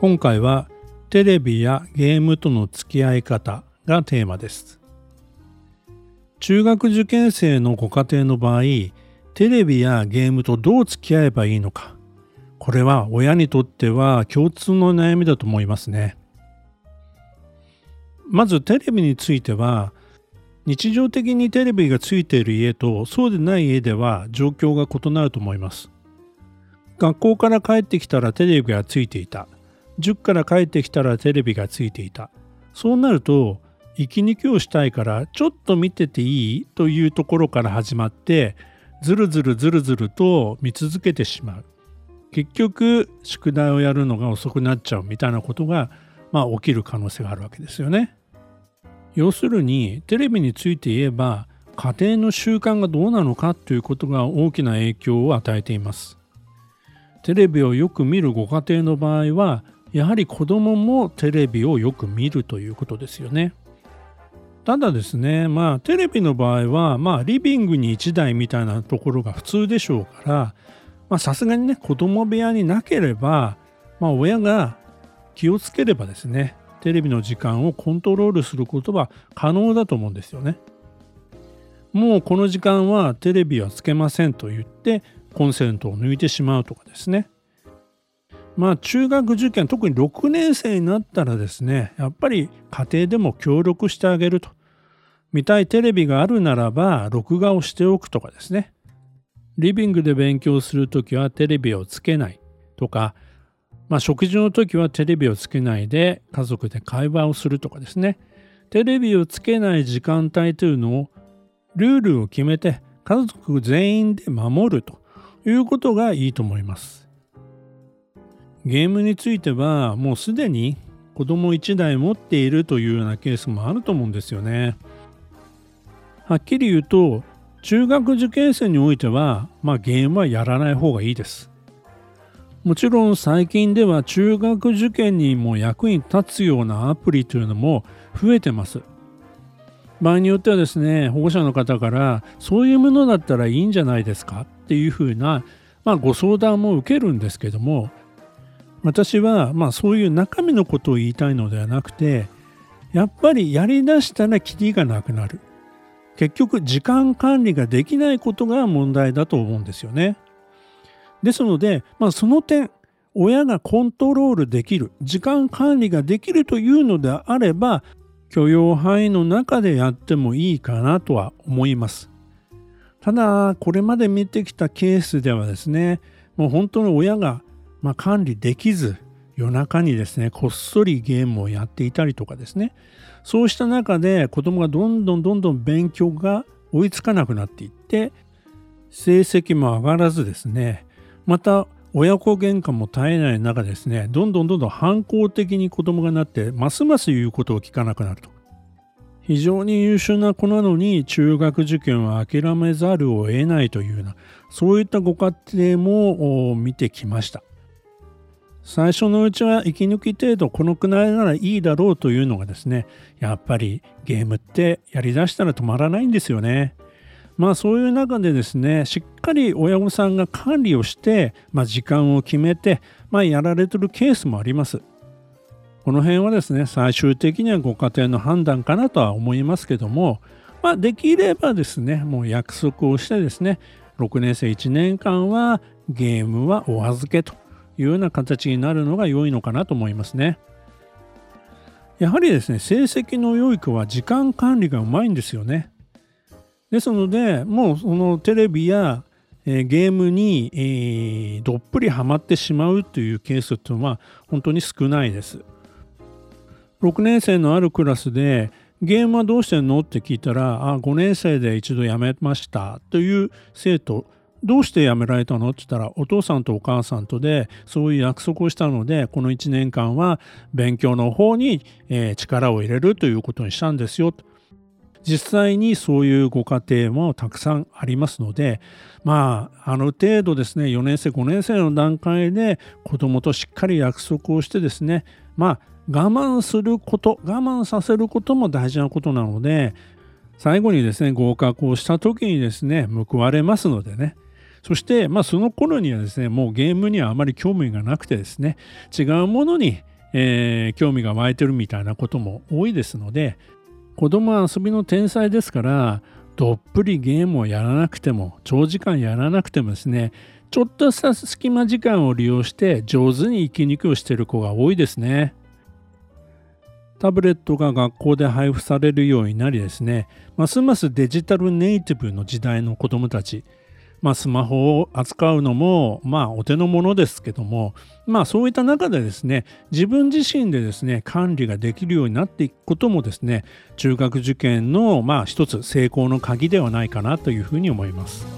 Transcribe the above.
今回はテレビやゲームとの付き合い方がテーマです。中学受験生のご家庭の場合テレビやゲームとどう付き合えばいいのか。これは親にとっては共通の悩みだと思いますね。まずテレビについては日常的にテレビがついている家とそうでない家では状況が異なると思います。学校から帰ってきたらテレビがついていた。塾から帰ってきたらテレビがついていた。そうなると、息抜きをしたいからちょっと見てていいというところから始まって、ずるずるずるずると見続けてしまう。結局、宿題をやるのが遅くなっちゃうみたいなことが、まあ、起きる可能性があるわけですよね。要するに、テレビについて言えば、家庭の習慣がどうなのかということが大きな影響を与えています。テレビをよく見るご家庭の場合はやはり子供もテレビをよく見るということですよね。ただですね、まあテレビの場合は、まあリビングに1台みたいなところが普通でしょうから、さすがにね、子供部屋になければ、まあ親が気をつければですね、テレビの時間をコントロールすることは可能だと思うんですよね。もうこの時間はテレビはつけませんと言ってコンセントを抜いてしまうとかですね。まあ中学受験特に6年生になったらですねやっぱり家庭でも協力してあげると。見たいテレビがあるならば録画をしておくとかですね。リビングで勉強するときはテレビをつけない。とか、まあ、食事の時はテレビをつけないで家族で会話をするとかですね。テレビをつけない時間帯というのをルールを決めて家族全員で守るということがいいと思います。ゲームについてはもうすでに子供1台持っているというようなケースもあると思うんですよね。はっきり言うと中学受験生においては、まあ、ゲームはやらない方がいいです。もちろん最近では中学受験にも役に立つようなアプリというのも増えてます。場合によってはですね保護者の方からそういうものだったらいいんじゃないですかっていうふうな、まあ、ご相談も受けるんですけども私はまあそういう中身のことを言いたいのではなくてやっぱりやりだしたらキリがなくなる。結局時間管理ができないことが問題だと思うんですよね。ですので、まあ、その点親がコントロールできる時間管理ができるというのであれば許容範囲の中でやってもいいかなとは思います。ただこれまで見てきたケースではですねもう本当に親がまあ、管理できず夜中にですねこっそりゲームをやっていたりとかですね。そうした中で子供がどんどんどんどん勉強が追いつかなくなっていって成績も上がらずですね。また親子喧嘩も絶えない中ですねどんどんどんどん反抗的に子供がなってますます言うことを聞かなくなると。非常に優秀な子なのに中学受験は諦めざるを得ないというようなそういったご家庭も見てきました。最初のうちは息抜き程度このくらいならいいだろうというのがですねやっぱりゲームってやりだしたら止まらないんですよね。まあそういう中でですねしっかり親御さんが管理をして、まあ、時間を決めて、まあ、やられてるケースもあります。この辺はですね最終的にはご家庭の判断かなとは思いますけども、まあ、できればですねもう約束をしてですね6年生1年間はゲームはお預けというような形になるのが良いのかなと思いますね。やはりですね、成績の良い子は時間管理がうまいんですよね。ですので、もうそのテレビや、えー、ゲームに、えー、どっぷりハマってしまうというケースというのは本当に少ないです。6年生のあるクラスでゲームはどうしてんの？って聞いたら、あ、5年生で一度やめましたという生徒どうして辞められたのって言ったらお父さんとお母さんとでそういう約束をしたのでこの1年間は勉強の方に、え、力を入れるということにしたんですよ実際にそういうご家庭もたくさんありますのでまあある程度ですね4年生5年生の段階で子どもとしっかり約束をしてですねまあ我慢すること我慢させることも大事なことなので最後にですね合格をした時にですね報われますのでね。そして、まあ、その頃にはですねもうゲームにはあまり興味がなくてですね違うものに、えー、興味が湧いてるみたいなことも多いですので子供は遊びの天才ですからどっぷりゲームをやらなくても長時間やらなくてもですねちょっとした隙間時間を利用して上手に生き抜きをしている子が多いですね。タブレットが学校で配布されるようになりですねますますデジタルネイティブの時代の子どもたちまあ、スマホを扱うのも、まあ、お手の物ですけども、まあ、そういった中でですね、自分自身でですね、管理ができるようになっていくこともですね、中学受験の、まあ、一つ成功の鍵ではないかなというふうに思います。